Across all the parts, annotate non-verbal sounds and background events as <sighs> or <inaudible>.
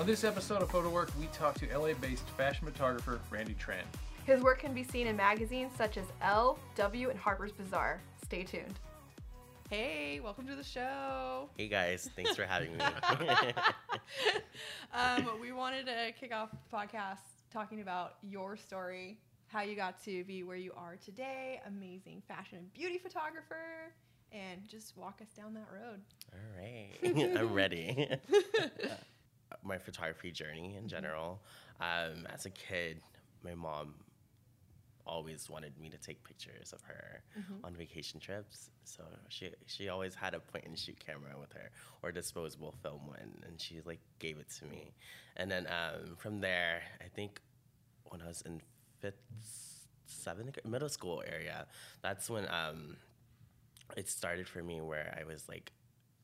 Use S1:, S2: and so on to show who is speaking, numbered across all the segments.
S1: On this episode of Photowrk, we talk to LA based fashion photographer Randy Tran.
S2: His work can be seen in magazines such as Elle, W, and Harper's Bazaar. Stay tuned. Hey, welcome to the show.
S3: Hey guys, thanks for having me. <laughs>
S2: um, we wanted to kick off the podcast talking about your story, how you got to be where you are today, amazing fashion and beauty photographer, and just walk us down that road.
S3: All right, <laughs> I'm ready. <laughs> my photography journey in general. Um, as a kid, my mom always wanted me to take pictures of her mm-hmm. on vacation trips. So she she always had a point and shoot camera with her or disposable film one, and she like gave it to me. And then um, from there, I think when I was in fifth, seventh, middle school area, that's when um, it started for me where I was like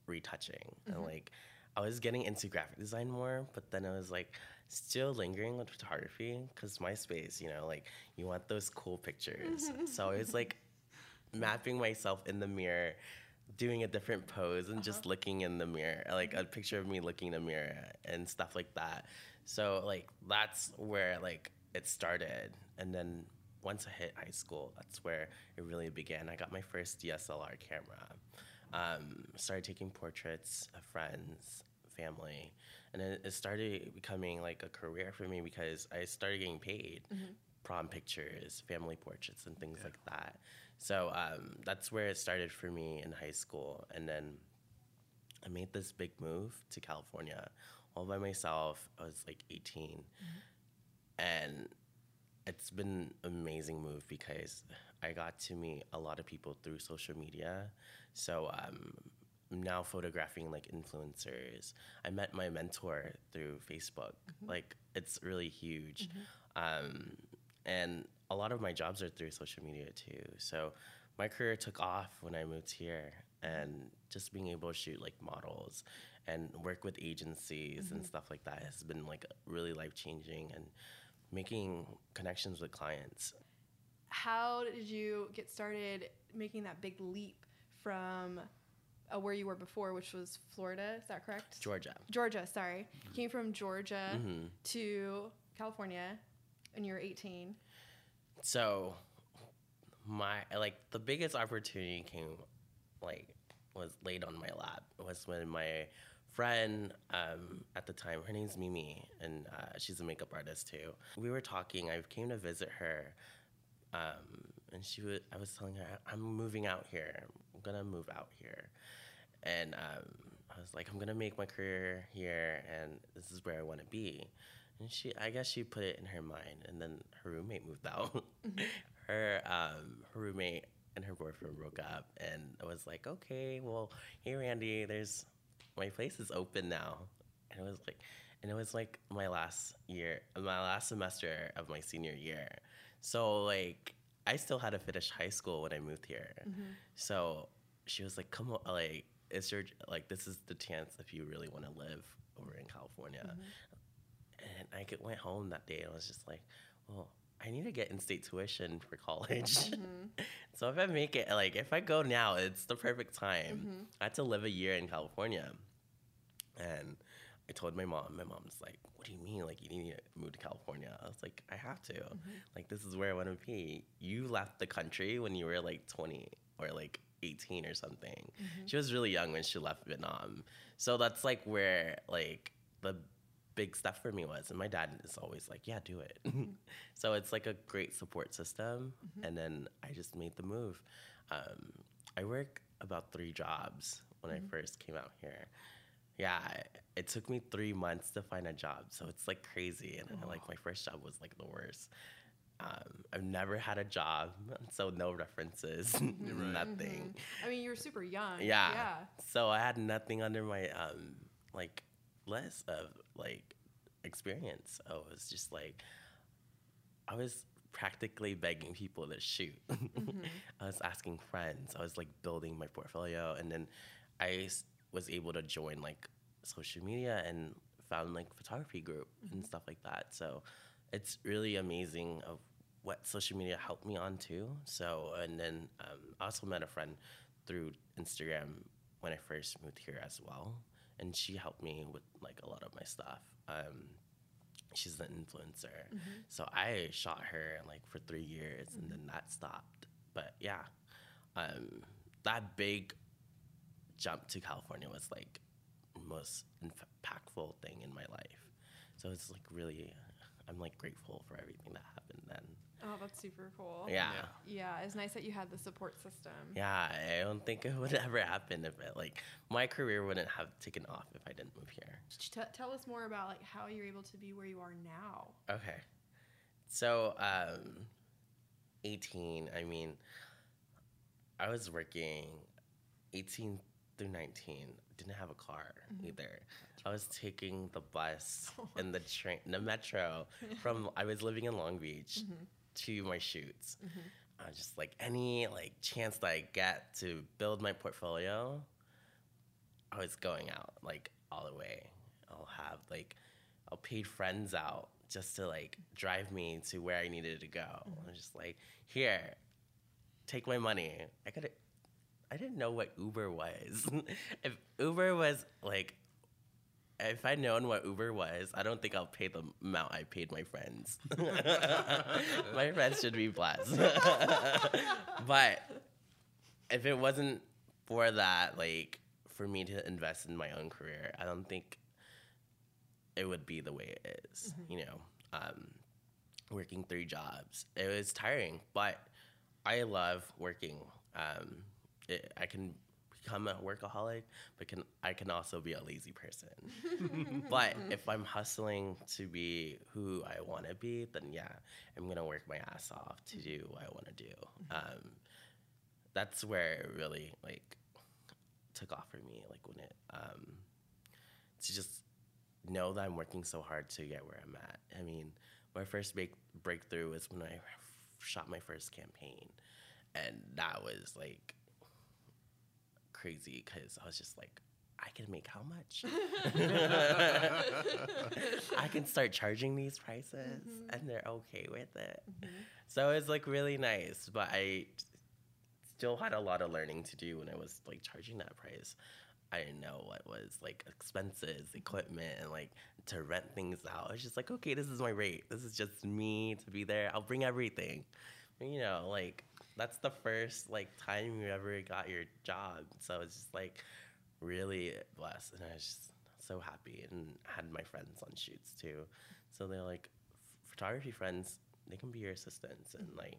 S3: retouching mm-hmm. and like I was getting into graphic design more, but then I was like still lingering with photography because MySpace, you know, like you want those cool pictures. so I was like <laughs> mapping myself in the mirror, doing a different pose and uh-huh. just looking in the mirror, like a picture of me looking in the mirror and stuff like that. So like that's where like it started, and then once I hit high school, that's where it really began. I got my first DSLR camera um, started taking portraits of friends, family, and then it started becoming like a career for me because I started getting paid. Mm-hmm. Prom pictures, family portraits, and things yeah. like that. So um, that's where it started for me in high school. And then I made this big move to California all by myself. I was like 18. Mm-hmm. And it's been an amazing move because I got to meet a lot of people through social media. So um, I'm now photographing like influencers. I met my mentor through Facebook. Mm-hmm. Like it's really huge. Mm-hmm. Um, and a lot of my jobs are through social media too. So my career took off when I moved here and just being able to shoot like models and work with agencies mm-hmm. and stuff like that has been like really life changing and making connections with clients.
S2: How did you get started making that big leap from uh, where you were before, which was Florida? Is that correct?
S3: Georgia.
S2: Georgia, sorry. Mm-hmm. Came from Georgia mm-hmm. to California, and you're 18.
S3: So, my like the biggest opportunity came like was laid on my lap it was when my friend um, at the time. Her name's Mimi, and uh, she's a makeup artist too. We were talking. I came to visit her, um, and she was. I was telling her I'm moving out here. I'm gonna move out here, and um, I was like, I'm gonna make my career here, and this is where I want to be. And she, I guess she put it in her mind, and then her roommate moved out. Mm-hmm. <laughs> her, um, her roommate and her boyfriend broke up, and I was like, okay, well, hey Randy, there's my place is open now. And it was like, and it was like my last year, my last semester of my senior year. So like, I still had to finish high school when I moved here. Mm-hmm. So she was like, "Come on, like, it's your like, this is the chance if you really want to live over in California." Mm-hmm. And I went home that day and I was just like, "Well, I need to get in-state tuition for college. Mm-hmm. <laughs> so if I make it, like, if I go now, it's the perfect time. Mm-hmm. I had to live a year in California. And I told my mom, my mom's like, what do you mean? Like, you need to move to California? I was like, I have to. Mm-hmm. Like, this is where I want to be. You left the country when you were like 20 or like 18 or something. Mm-hmm. She was really young when she left Vietnam. So that's like where, like, the big stuff for me was. And my dad is always like, yeah, do it. Mm-hmm. <laughs> so it's like a great support system. Mm-hmm. And then I just made the move. Um, I work about three jobs when I mm-hmm. first came out here yeah, it took me three months to find a job, so it's like crazy. And oh. like my first job was like the worst. Um, I've never had a job, so no references, <laughs> mm-hmm. nothing.
S2: Mm-hmm. I mean, you were super young.
S3: Yeah. Yeah. So I had nothing under my um like list of like experience. I was just like, I was practically begging people to shoot. <laughs> Mm-hmm. I was asking friends. I was like building my portfolio, and then I was able to join like social media and found like photography group mm-hmm. and stuff like that. So it's really amazing of what social media helped me on too. So and then um, I also met a friend through Instagram when I first moved here as well. and she helped me with like a lot of my stuff. Um, she's an influencer, so I shot her like for three years, and then that stopped. But yeah, um, that big jump to California was like most impactful thing in my life. So it's like really, I'm like grateful for everything that happened then.
S2: Oh, that's super cool.
S3: Yeah.
S2: Yeah, it's nice that you had the support system.
S3: Yeah, I don't think it would <laughs> ever happen if it like my career wouldn't have taken off if I didn't move here.
S2: T- tell us more about like how you're able to be where you are now.
S3: Okay. So, um 18, I mean I was working 18 through 19, didn't have a car mm-hmm. either. I was taking the bus <laughs> and the train, the metro from I was living in Long Beach mm-hmm. to my shoots. Mm-hmm. I was just like any like chance that I get to build my portfolio, I was going out like all the way. I'll have like I'll pay friends out just to like drive me to where I needed to go. I was just like, here, take my money. I could I didn't know what Uber was. <laughs> if Uber was like if I'd known what Uber was, I don't think I'll pay the amount I paid my friends. <laughs> my friends should be blessed. <laughs> but if it wasn't for that, like for me to invest in my own career, I don't think it would be the way it is, You know, um, working three jobs. It was tiring, but I love working. Um, it, I can become a workaholic, but can I can also be a lazy person. <laughs> but if I'm hustling to be who I want to be, then yeah, I'm gonna work my ass off to do what I want to do. Um, that's where it really like took off for me. Like when it um, to just know that I'm working so hard to get where I'm at. I mean, my first big breakthrough was when I shot my first campaign, and that was like crazy because I was just like, I can make how much? <laughs> I can start charging these prices, mm-hmm. and they're okay with it. Mm-hmm. So it's like really nice, but I still had a lot of learning to do when I was like charging that price. I didn't know what was like expenses, equipment, and like to rent things out. I was just like, okay, this is my rate. This is just me to be there. I'll bring everything. You know, like that's the first like time you ever got your job. So it's just like really blessed, and I was just so happy, and had my friends on shoots too. So they're like photography friends. They can be your assistants and like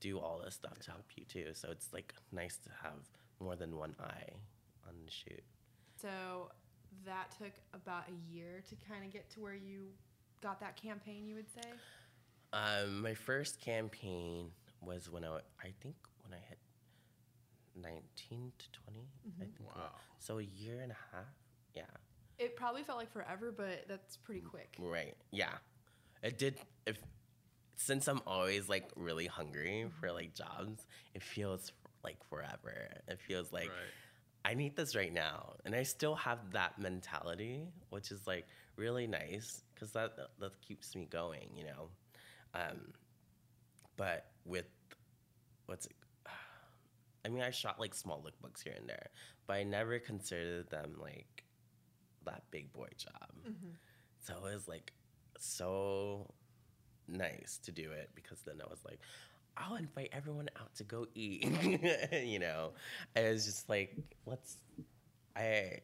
S3: do all this stuff to help you too. So it's like nice to have more than one eye on the shoot.
S2: So that took about a year to kind of get to where you got that campaign, you would say?
S3: Um, my first campaign was when I, I think when I hit 19 to 20. I mm-hmm. think.
S1: Wow.
S3: So a year and a half. Yeah.
S2: It probably felt like forever, but that's pretty mm, quick.
S3: Right. Yeah. It did. If since I'm always like really hungry for mm-hmm. like jobs, it feels like forever. It feels like
S1: Right.
S3: I need this right now, and I still have that mentality, which is like really nice because that that keeps me going, you know. Um, but with what's it? <sighs> I mean, I shot like small lookbooks here and there, but I never considered them like that big boy job. Mm-hmm. So it was like so nice to do it because then I was like, I'll invite everyone out to go eat. <laughs> you know, it was just like, let's. I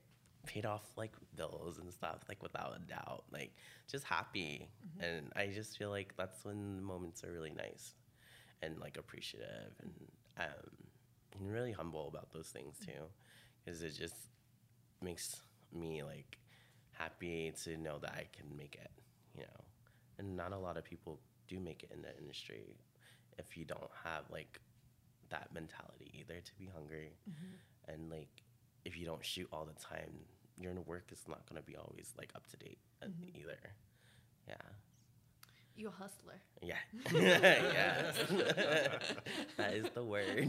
S3: paid off like bills and stuff like without a doubt, like just happy, mm-hmm. and I just feel like that's when the moments are really nice, and like appreciative and um, and really humble about those things too, because it just makes me like happy to know that I can make it, you know. And not a lot of people do make it in the industry if you don't have like that mentality either to be hungry and like if you don't shoot all the time, your work is not going to be always like up to date uh, either. Yeah.
S2: You a hustler.
S3: Yeah. <laughs> <laughs> yes. that is the word.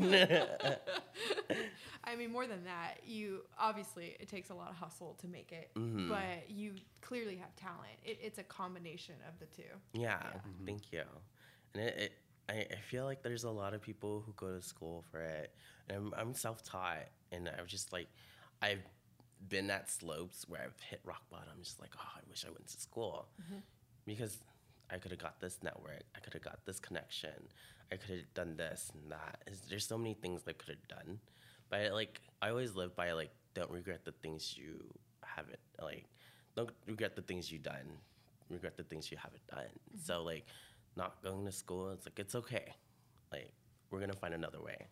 S2: I mean, more than that, you obviously it takes a lot of hustle to make it,
S3: Mhm.
S2: but you clearly have talent. It, it's a combination of the two.
S3: Yeah,
S2: Yeah.
S3: thank you. And it, it I, I feel like there's a lot of people who go to school for it. And I'm, I'm self taught, and I'm just like, I've been at slopes where I've hit rock bottom, just like, oh, I wish I went to school because I could have got this network, I could have got this connection, I could have done this and that. Is- There's so many things I could have done, but I, like I always live by like don't regret the things you haven't like don't regret the things you've done, regret the things you haven't done. Mm-hmm. So like not going to school, it's like it's okay, like we're gonna find another way.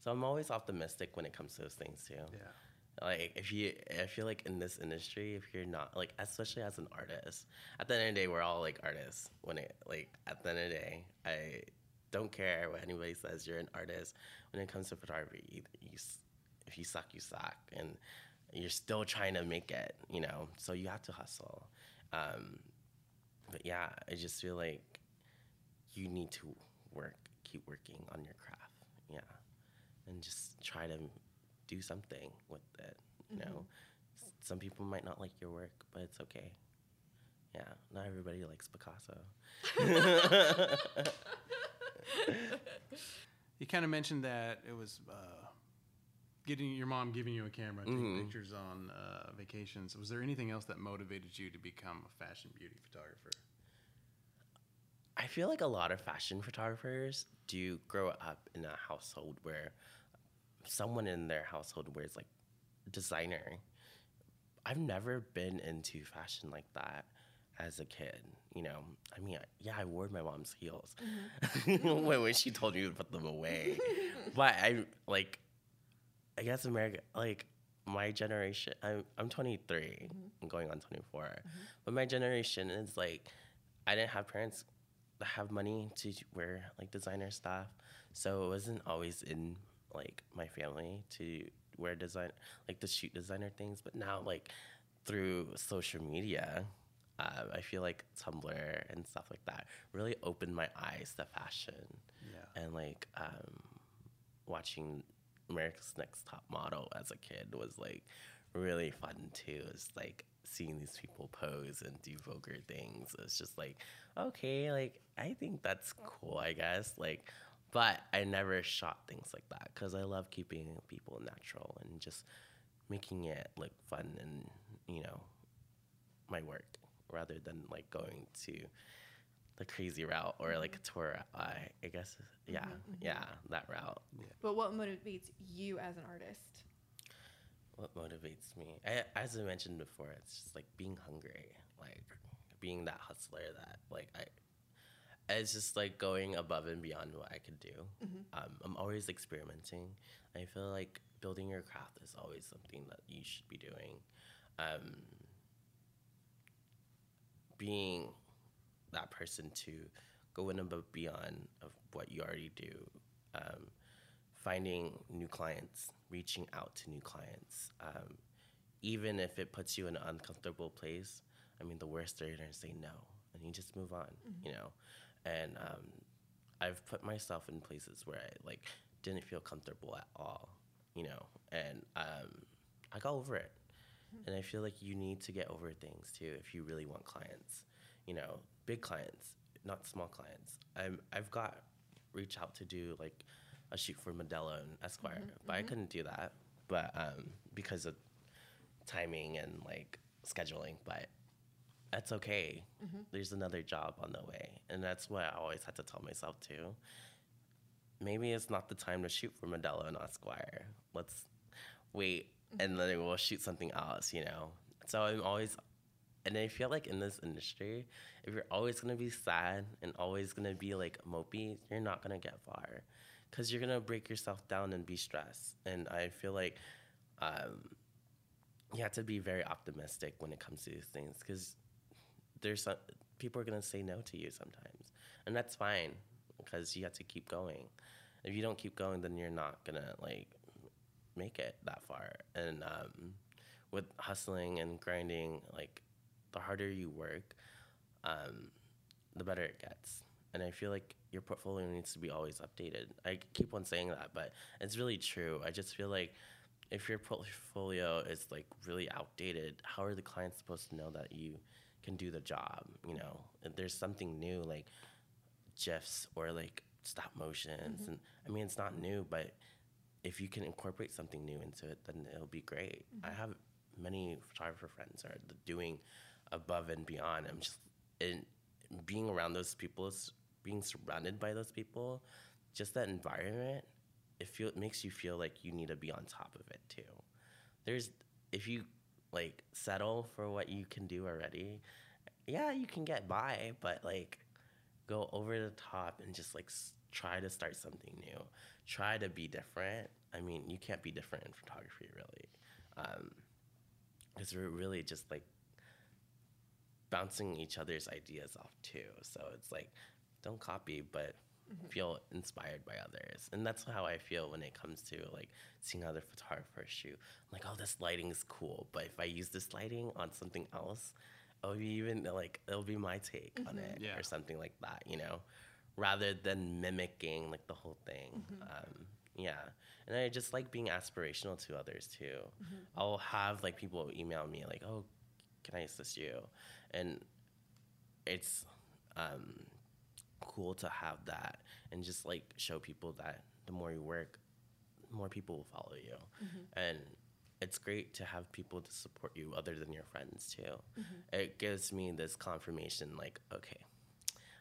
S3: So I'm always optimistic when it comes to those things too
S4: Yeah.
S3: Like if you i feel like in this industry if you're not like especially as an artist at the end of the day we're all like artists. When it like at the end of the day i don't care what anybody says you're an artist. When it comes to photography you, you if you suck you suck and you're still trying to make it you know? So you have to hustle. Um, but yeah i just feel like you need to work keep working on your craft. Yeah. And just try to do something with it. You know, S- some people might not like your work, but it's okay. Yeah, not everybody likes Picasso. <laughs>
S4: You kind of mentioned that it was uh, getting your mom giving you a camera, taking
S3: Mhm.
S4: pictures on uh, vacations. Was there anything else that motivated you to become a fashion beauty photographer?
S3: I feel like a lot of fashion photographers do grow up in a household where someone in their household wears like designer. I've never been into fashion like that as a kid. You know, I mean, yeah, I wore my mom's heels mm-hmm. <laughs> when, when she told me to put them away. <laughs> but I like, I guess America, like my generation. I'm I'm 23. Mm-hmm. I'm going on 24. Mm-hmm. But my generation is like, I didn't have parents that have money to wear like designer stuff, so it wasn't always in like my family to wear design like to shoot designer things. But now like through social media. Uh, I feel like Tumblr and stuff like that really opened my eyes to fashion
S4: Yeah.
S3: and like um, watching America's Next Top Model as a kid was like really fun too. It's like seeing these people pose and do vulgar things. It's just like okay, like I think that's cool, I guess. Like, but I never shot things like that because I love keeping people natural and just making it look fun and you know my work rather than like going to the crazy route or like a mm-hmm. tour. I, I guess yeah, mm-hmm, mm-hmm. yeah, that route.
S2: But what motivates you as an artist?
S3: What motivates me? I, as I mentioned before, it's just like being hungry, like being that hustler that like I. It's just like going above and beyond what I could do. Um, I'm always experimenting. I feel like building your craft is always something that you should be doing. Um, being that person to go in above beyond of what you already do. Um, finding new clients, reaching out to new clients, um, even if it puts you in an uncomfortable place. I mean, the worst they're gonna say no, and you just move on, you know. And um, I've put myself in places where I like didn't feel comfortable at all, you know, and um, I got over it. And I feel like you need to get over things too if you really want clients, you know, big clients, not small clients. I'm I've got reach out to do like a shoot for Modelo and Esquire, but I couldn't do that, but um, because of timing and like scheduling, but that's okay. There's another job on the way, and that's what I always had to tell myself too. Maybe it's not the time to shoot for Modelo and Esquire. Let's wait, and then we'll shoot something else, you know. So I'm always, and I feel like in this industry, if you're always gonna be sad and always gonna be like mopey, you're not gonna get far, because you're gonna break yourself down and be stressed. And I feel like um, you have to be very optimistic when it comes to these things, because there's some, people are gonna say no to you sometimes, and that's fine, because you have to keep going. If you don't keep going, then you're not gonna like make it that far. And um, with hustling and grinding, like the harder you work, um, the better it gets. And I feel like your portfolio needs to be always updated. I keep on saying that, but it's really true. I just feel like if your portfolio is like really outdated, how are the clients supposed to know that you can do the job? You know, there's something new like GIFs or like stop motions, mm-hmm. and I mean it's not new, but if you can incorporate something new into it, then it'll be great. I mm-hmm. have many photographer friends are doing above and beyond. I'm just in being around those people, being surrounded by those people, just that environment. It feel it makes you feel like you need to be on top of it too. There's if you like settle for what you can do already, yeah, you can get by, but like go over the top and just like s- try to start something new. Try to be different. I mean you can't be different in photography really. Um because we're really just like bouncing each other's ideas off too. So it's like don't copy but feel inspired by others. And that's how i feel when it comes to like seeing other photographers shoot. I'm like oh this lighting is cool. But if i use this lighting on something else it'll be even like it'll be my take on it
S4: Yeah.
S3: or something like that you know rather than mimicking like the whole thing. Um, yeah. And i just like being aspirational to others too. I'll have like people email me like oh can i assist you? And it's um, cool to have that and just like show people that the more you work more people will follow you. And it's great to have people to support you other than your friends too. It gives me this confirmation like okay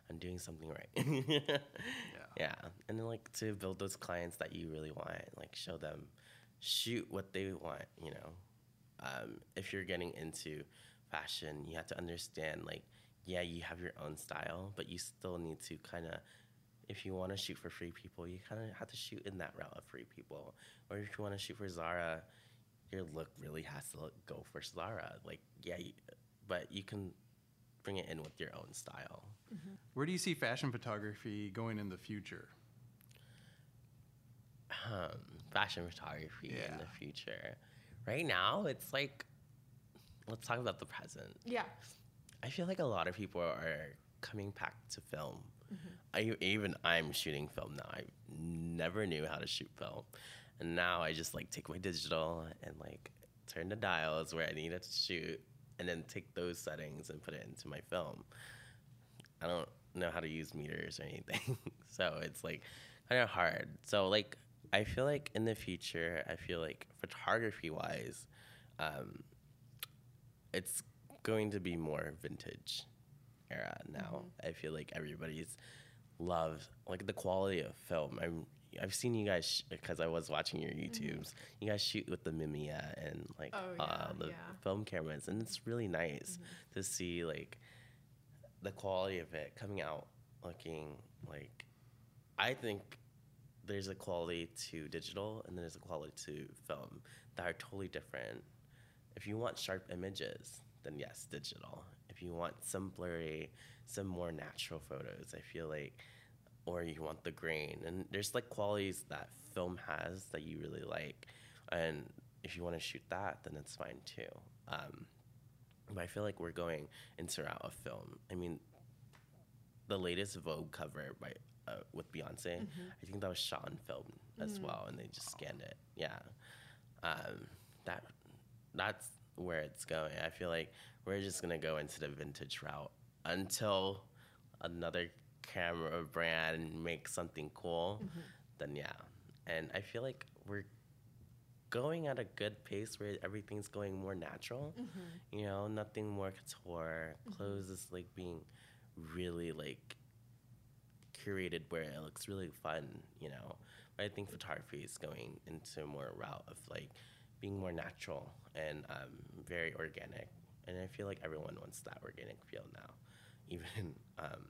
S3: i'm doing something right. <laughs>
S4: Yeah.
S3: yeah. And then like to build those clients that you really want like show them shoot what they want you know? Um, if you're getting into fashion you have to understand like yeah you have your own style but you still need to kind of if you want to shoot for free people you kind of have to shoot in that route of free people or if you want to shoot for zara your look really has to look, go for zara like yeah you, but you can bring it in with your own style
S4: Where do you see fashion photography going in the future?
S3: um, fashion photography in the future. Right now, it's like, let's talk about the present.
S2: Yeah.
S3: I feel like a lot of people are coming back to film. I even I'm shooting film now. I never knew how to shoot film, and now I just like take my digital and like turn the dials where I need it to shoot, and then take those settings and put it into my film. I don't know how to use meters or anything, <laughs> so it's like kind of hard. So like I feel like in the future, I feel like photography wise, um, it's going to be more vintage era now. Mm-hmm. I feel like everybody's love like the quality of film. I'm I've seen you guys because I was watching your mm-hmm. YouTubes. You guys shoot with the Mamiya and like
S2: Oh,
S3: uh, the
S2: yeah.
S3: film cameras, and it's really nice mm-hmm. to see like the quality of it coming out looking like. I think there's a quality to digital and then there's a quality to film that are totally different. If you want sharp images, then yes, digital. If you want some blurry, some more natural photos, I feel like, or you want the grain, and there's like qualities that film has that you really like, and if you want to shoot that, then it's fine too. Um, but I feel like we're going into route of film. I mean, the latest Vogue cover by uh, with Beyonce, I think that was shot on film as well, and they just scanned it. Yeah, um, that that's where it's going. I feel like we're just gonna go into the vintage route until another camera brand makes something cool. Mm-hmm. Then yeah, and I feel like we're going at a good pace where everything's going more natural. Mm-hmm. You know, nothing more couture. Mm-hmm. Clothes is like being really like curated where it looks really fun, you know. But I think photography is going into more route of like being more natural and um, very organic. And I feel like everyone wants that organic feel now, <laughs> even um,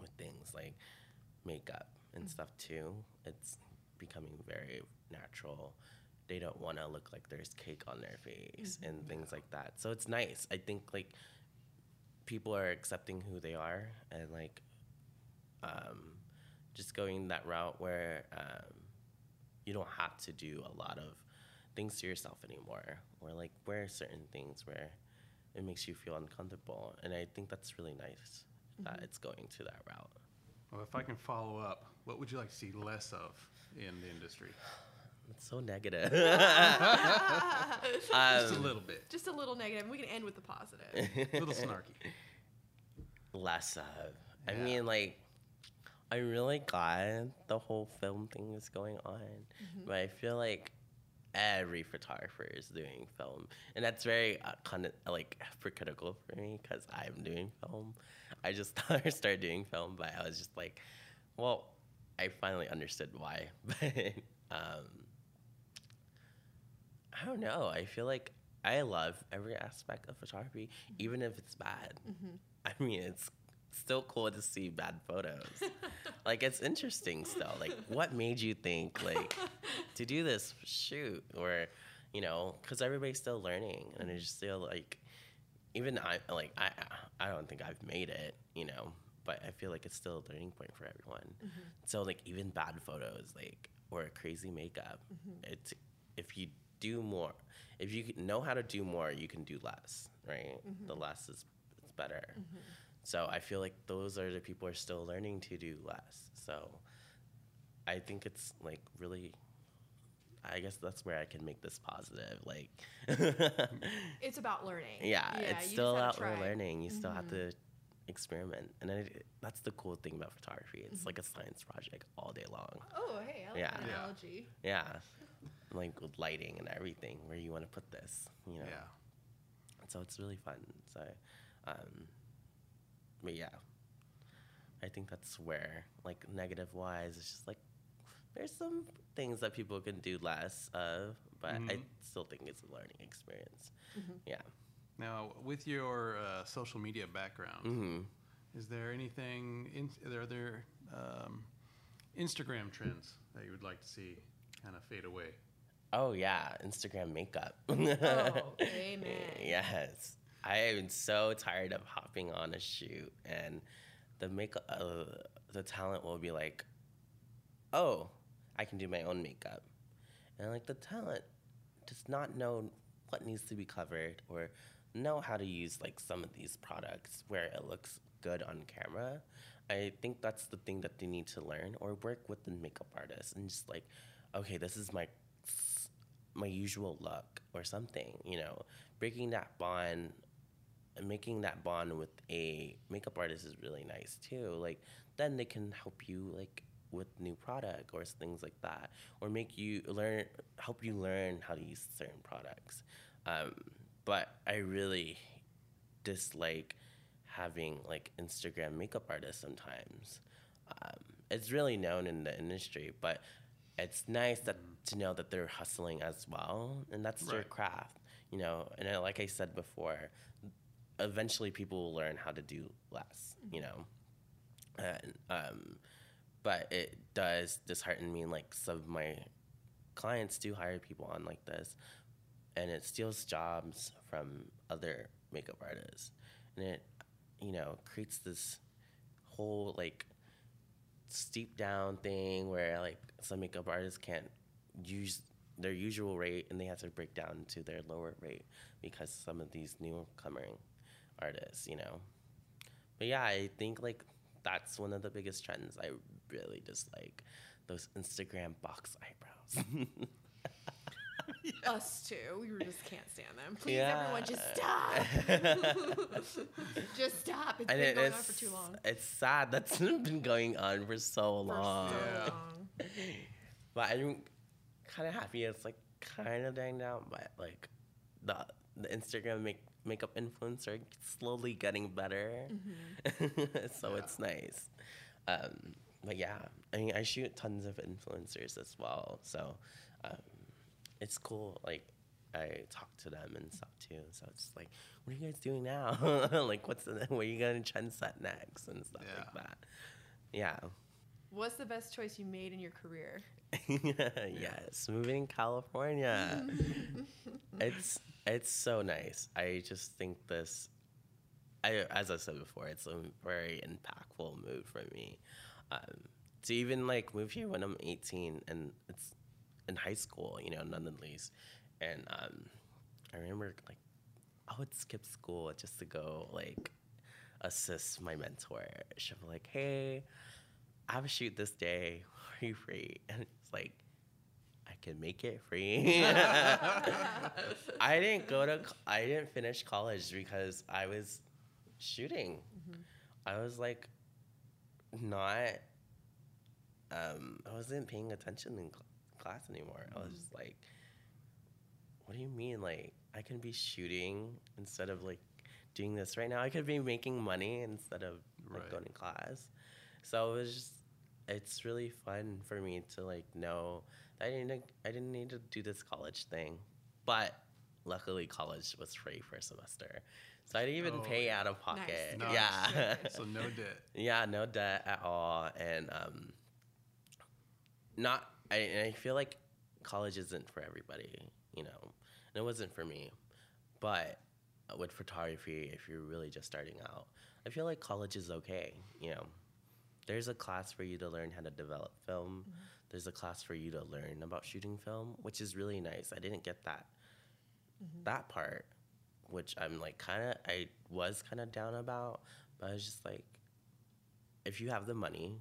S3: with things like makeup and stuff too. It's becoming very natural. They don't want to look like there's cake on their face and things like that. So it's nice. I think like people are accepting who they are and like um, just going that route where um, you don't have to do a lot of things to yourself anymore or like wear certain things where it makes you feel uncomfortable and i think that's really nice that it's going to that route
S4: Well, if I can follow up, what would you like to see less of in the industry?
S3: it's so negative <laughs>
S4: Just a
S3: Um,
S4: little bit,
S2: Just a little negative. We can end with the positive.
S4: a little snarky. <laughs>
S3: less of i mean like I'm really glad the whole film thing is going on but i feel like every photographer is doing film, and that's very uh, kind of like hypocritical for me because I'm doing film. I just <laughs> started doing film, but I was just like, well, I finally understood why. <laughs> But um, I don't know. I feel like I love every aspect of photography, even if it's bad. I mean, it's still cool to see bad photos. <laughs> like it's interesting still. Like what made you think like to do this shoot or you know, cuz everybody's still learning and it's still like even I like I I don't think I've made it, you know, but I feel like it's still a learning point for everyone. Mm-hmm. So like even bad photos like or crazy makeup, mm-hmm. it's if you do more, if you know how to do more, you can do less, right? Mm-hmm. The less is it's better. So I feel like those are the people who are still learning to do less. So I think it's like really I guess that's where I can make this positive. Like <laughs>
S2: It's about learning.
S3: yeah,
S2: you
S3: it's still
S2: gotta
S3: out
S2: try. Mm-hmm.
S3: learning. You still have to experiment. And then it, that's the cool thing about photography. It's
S2: Mm-hmm.
S3: like a science project all day long.
S2: Oh, hey, I like
S3: Yeah.
S2: that
S4: Yeah.
S3: Yeah. Like with lighting and everything, where you want to put this, you know.
S4: Yeah.
S3: So it's really fun. So, um, but yeah, I think that's where, like, negative wise, it's just like there's some things that people can do less of, but I
S4: Mhm.
S3: still think it's a learning experience.
S2: Mm-hmm.
S3: Yeah.
S4: Now, with your uh, social media background,
S3: hmm
S4: is there anything? In, are there um, Instagram trends that you would like to see kind of fade away?
S3: Oh yeah, Instagram makeup.
S2: Oh, <laughs> amen.
S3: yes, I am so tired of hopping on a shoot and the makeup, uh, the talent will be like, "Oh, I can do my own makeup," and like the talent does not know what needs to be covered or know how to use like some of these products where it looks good on camera. I think that's the thing that they need to learn or work with the makeup artist and just like, okay, this is my my usual look or something, you know, breaking that bond making that bond with a makeup artist is really nice too. Like then they can help you like with new product or things like that, or make you learn, help you learn how to use certain products. Um, but I really dislike having like Instagram makeup artists sometimes. Um, it's really known in the industry, but it's nice that to know that they're hustling as well, and that's their craft, you know. And uh, like I said before, eventually people will learn how to do less, you know. And um, but it does dishearten me. Like some of my clients do hire people on like this, and it steals jobs from other makeup artists, and it, you know, creates this whole like steep down thing where like some makeup artists can't use their usual rate and they have to break down to their lower rate because some of these newcoming artists, you know. But yeah, I think like that's one of the biggest trends. I really dislike those Instagram box eyebrows. <laughs> <laughs>
S2: Us too. We just can't stand them. Please,
S3: Yeah.
S2: everyone, just stop. <laughs> just stop. It's
S3: and
S2: been
S3: it-
S2: going on
S3: it's,
S2: for too long.
S3: it's sad that's been going on for so
S2: For
S3: long.
S2: so
S4: Yeah.
S2: long.
S3: But I'm kind of happy it's like kind of dying down. But like the the Instagram make makeup influencer slowly getting better, <laughs> so
S4: Yeah.
S3: it's nice. Um, but yeah, I mean, I shoot tons of influencers as well, so um, it's cool. Like I talk to them and stuff too. So it's like, what are you guys doing now? <laughs> like, what's the, what are you gonna trend set next and stuff like that. Yeah.
S2: What's the best choice you made in your career? <laughs>
S3: yes, moving to California. <laughs> it's it's so nice. I just think this. I as I said before, it's a very impactful move for me. Um, to even like move here when I'm 18 and it's in high school, you know, none the least. And um, I remember like I would skip school just to go like assist my mentor. She'd be like, "Hey, I have a shoot this day. <laughs> Are you free?" And it's like, I can make it free. <laughs> I didn't go to. I didn't finish college because I was shooting. I was like, not. Um, I wasn't paying attention in cl- class anymore. I was just like, what do you mean? Like, I can be shooting instead of like doing this right now. I could be making money instead of like
S4: Right.
S3: going to class. So it was just, it's really fun for me to like know that I didn't, I didn't need to do this college thing. But luckily, college was free for a semester. So I didn't even
S4: Oh,
S3: pay out of pocket.
S4: Nice.
S3: Yeah. <laughs>
S4: So no debt.
S3: Yeah, no debt at all, and um, not. I, and I feel like college isn't for everybody, you know, and it wasn't for me. But with photography, if you're really just starting out, I feel like college is okay. You know, there's a class for you to learn how to develop film. Mm-hmm. There's a class for you to learn about shooting film, which is really nice. I didn't get that mm-hmm. that part, which I'm like kind of I was kind of down about, but I was just like, if you have the money,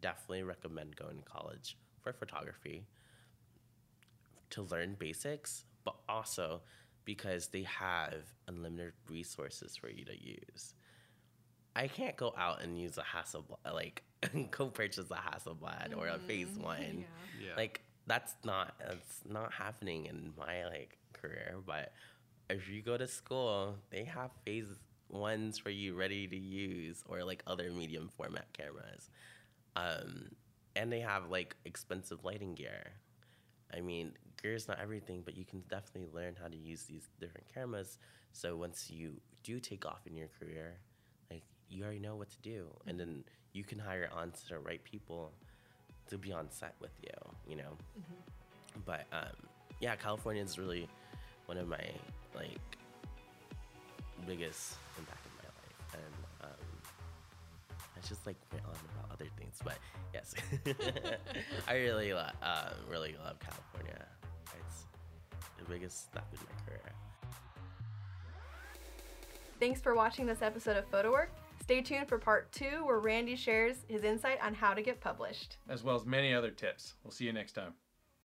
S3: definitely recommend going to college for photography to learn basics, but also because they have unlimited resources for you to use. I can't go out and use a Hasselblad, like <laughs> go purchase a Hasselblad or a Phase <laughs> One.
S2: Yeah.
S4: Yeah.
S3: Like that's not that's not happening in my like career. But if you go to school, they have phase ones for you ready to use or like other medium format cameras. Um, and they have like expensive lighting gear. I mean, gear is not everything, but you can definitely learn how to use these different cameras. So once you do take off in your career, like you already know what to do, and then you can hire on to the right people to be on set with you. You know. But um, yeah, California is really one of my like biggest impact in my life, and um, I just like went on about other things. But yes, <laughs> I really lo- uh, really love California. It's the biggest step in my career.
S2: Thanks for watching this episode of Photowrk. Stay tuned for part two, where Randy shares his insight on how to get published.
S1: as well as many other tips. We'll see you next time.